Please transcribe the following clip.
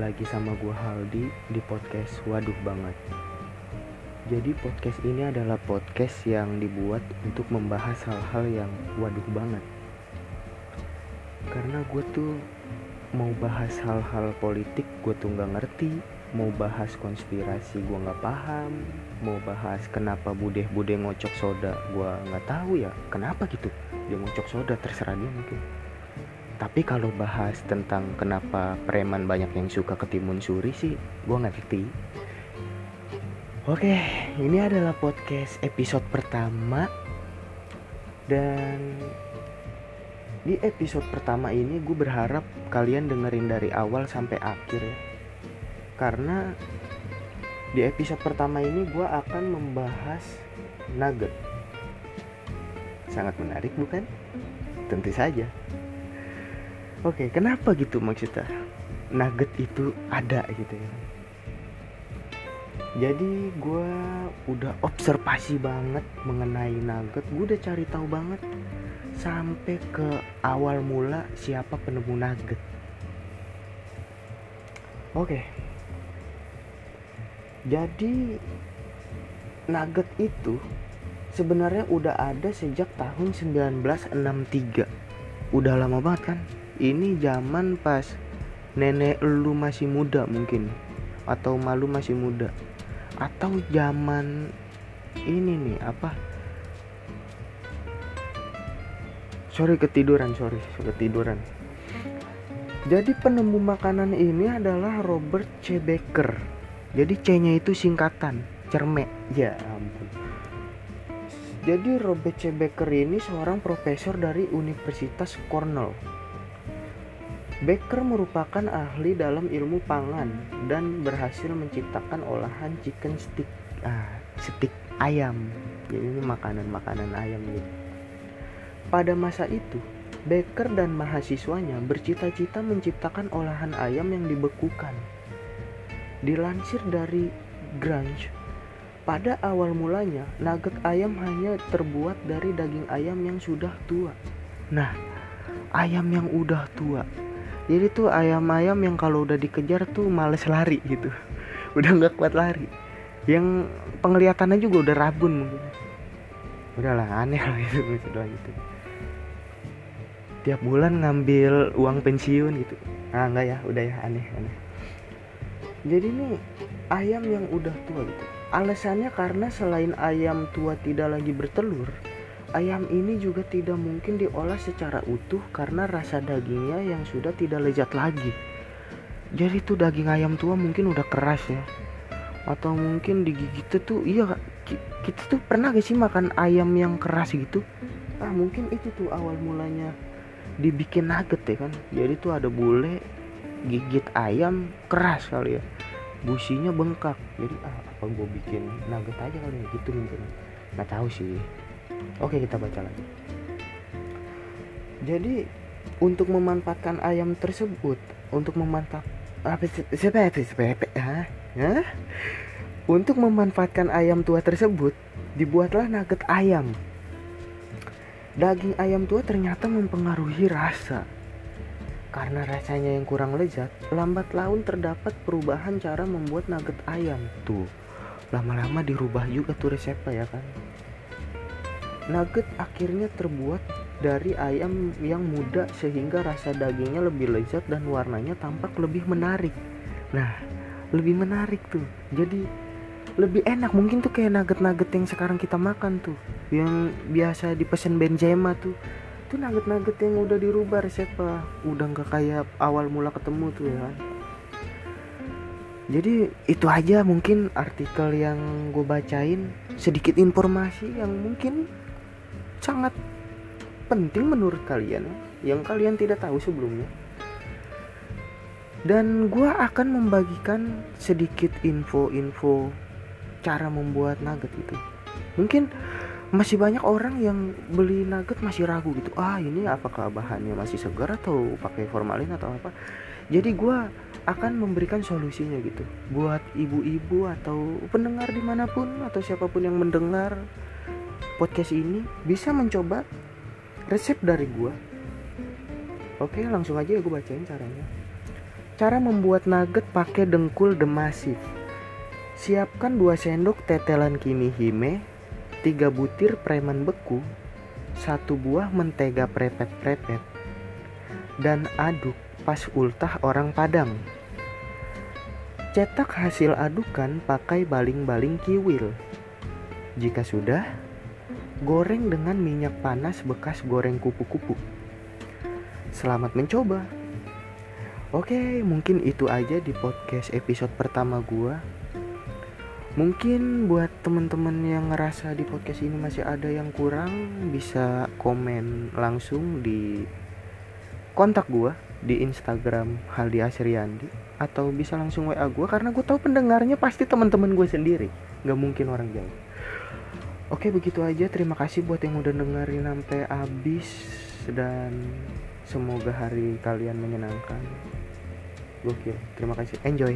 lagi sama gua Haldi di podcast Waduh Banget. Jadi podcast ini adalah podcast yang dibuat untuk membahas hal-hal yang waduh banget. Karena gue tuh mau bahas hal-hal politik gue tuh nggak ngerti, mau bahas konspirasi gue nggak paham, mau bahas kenapa budeh-budeh ngocok soda gue nggak tahu ya kenapa gitu dia ngocok soda terserah dia mungkin tapi kalau bahas tentang kenapa preman banyak yang suka ketimun suri sih gue ngerti. Oke ini adalah podcast episode pertama. Dan di episode pertama ini gue berharap kalian dengerin dari awal sampai akhir ya. Karena di episode pertama ini gue akan membahas nugget. Sangat menarik bukan? Tentu saja Oke, kenapa gitu maksudnya? Nugget itu ada gitu ya. Jadi gue udah observasi banget mengenai nugget. Gue udah cari tahu banget sampai ke awal mula siapa penemu nugget. Oke. Jadi nugget itu sebenarnya udah ada sejak tahun 1963. Udah lama banget kan? Ini zaman pas nenek lu masih muda mungkin atau malu masih muda. Atau zaman ini nih apa? Sorry ketiduran sorry ketiduran. Jadi penemu makanan ini adalah Robert C. Baker. Jadi C nya itu singkatan cermek. Ya ampun. Jadi Robert C. Baker ini seorang profesor dari Universitas Cornell Baker merupakan ahli dalam ilmu pangan dan berhasil menciptakan olahan chicken stick, ah, stick ayam. Jadi ini makanan-makanan ayam gitu. Pada masa itu, Baker dan mahasiswanya bercita-cita menciptakan olahan ayam yang dibekukan. Dilansir dari Grange, pada awal mulanya nugget ayam hanya terbuat dari daging ayam yang sudah tua. Nah, ayam yang udah tua jadi tuh ayam-ayam yang kalau udah dikejar tuh males lari gitu. Udah nggak kuat lari. Yang penglihatannya juga udah rabun mungkin. Udahlah aneh lah itu doang gitu. Tiap bulan ngambil uang pensiun gitu. Ah enggak ya udah ya aneh aneh. Jadi nih ayam yang udah tua gitu. Alasannya karena selain ayam tua tidak lagi bertelur Ayam ini juga tidak mungkin diolah secara utuh karena rasa dagingnya yang sudah tidak lezat lagi. Jadi tuh daging ayam tua mungkin udah keras ya. Atau mungkin digigit tuh iya kita tuh pernah gak sih makan ayam yang keras gitu? Ah mungkin itu tuh awal mulanya dibikin nugget ya kan. Jadi tuh ada bule gigit ayam keras kali ya. Businya bengkak. Jadi ah apa gue bikin nugget aja kali ya gitu mungkin. Nggak tahu sih Oke kita baca lagi. Jadi untuk memanfaatkan ayam tersebut untuk memantap siapa ya untuk memanfaatkan ayam tua tersebut dibuatlah nugget ayam. Daging ayam tua ternyata mempengaruhi rasa. Karena rasanya yang kurang lezat lambat laun terdapat perubahan cara membuat nugget ayam tuh. Lama-lama dirubah juga tuh resepnya ya kan Nugget akhirnya terbuat dari ayam yang muda sehingga rasa dagingnya lebih lezat dan warnanya tampak lebih menarik. Nah, lebih menarik tuh. Jadi lebih enak. Mungkin tuh kayak nugget-nugget yang sekarang kita makan tuh. Yang biasa dipesan Benzema tuh. Itu nugget-nugget yang udah dirubah resepnya udah nggak kayak awal mula ketemu tuh ya kan? Jadi itu aja mungkin artikel yang gue bacain. Sedikit informasi yang mungkin sangat penting menurut kalian yang kalian tidak tahu sebelumnya. Dan gue akan membagikan sedikit info-info cara membuat nugget itu. Mungkin masih banyak orang yang beli nugget masih ragu gitu. Ah ini apakah bahannya masih segar atau pakai formalin atau apa? Jadi gue akan memberikan solusinya gitu. Buat ibu-ibu atau pendengar di mana pun atau siapa pun yang mendengar podcast ini bisa mencoba resep dari gua oke langsung aja ya gue bacain caranya Cara membuat nugget pakai dengkul demasif. Siapkan 2 sendok tetelan kimihime, 3 butir preman beku, satu buah mentega prepet-prepet, dan aduk pas ultah orang Padang. Cetak hasil adukan pakai baling-baling kiwil. Jika sudah, goreng dengan minyak panas bekas goreng kupu-kupu. Selamat mencoba. Oke, mungkin itu aja di podcast episode pertama gua. Mungkin buat teman-teman yang ngerasa di podcast ini masih ada yang kurang bisa komen langsung di kontak gua di Instagram Haldi Asriandi atau bisa langsung WA gua karena gue tahu pendengarnya pasti teman-teman gue sendiri, nggak mungkin orang jauh. Oke begitu aja terima kasih buat yang udah dengerin sampai habis dan semoga hari kalian menyenangkan. Gokil. Terima kasih. Enjoy.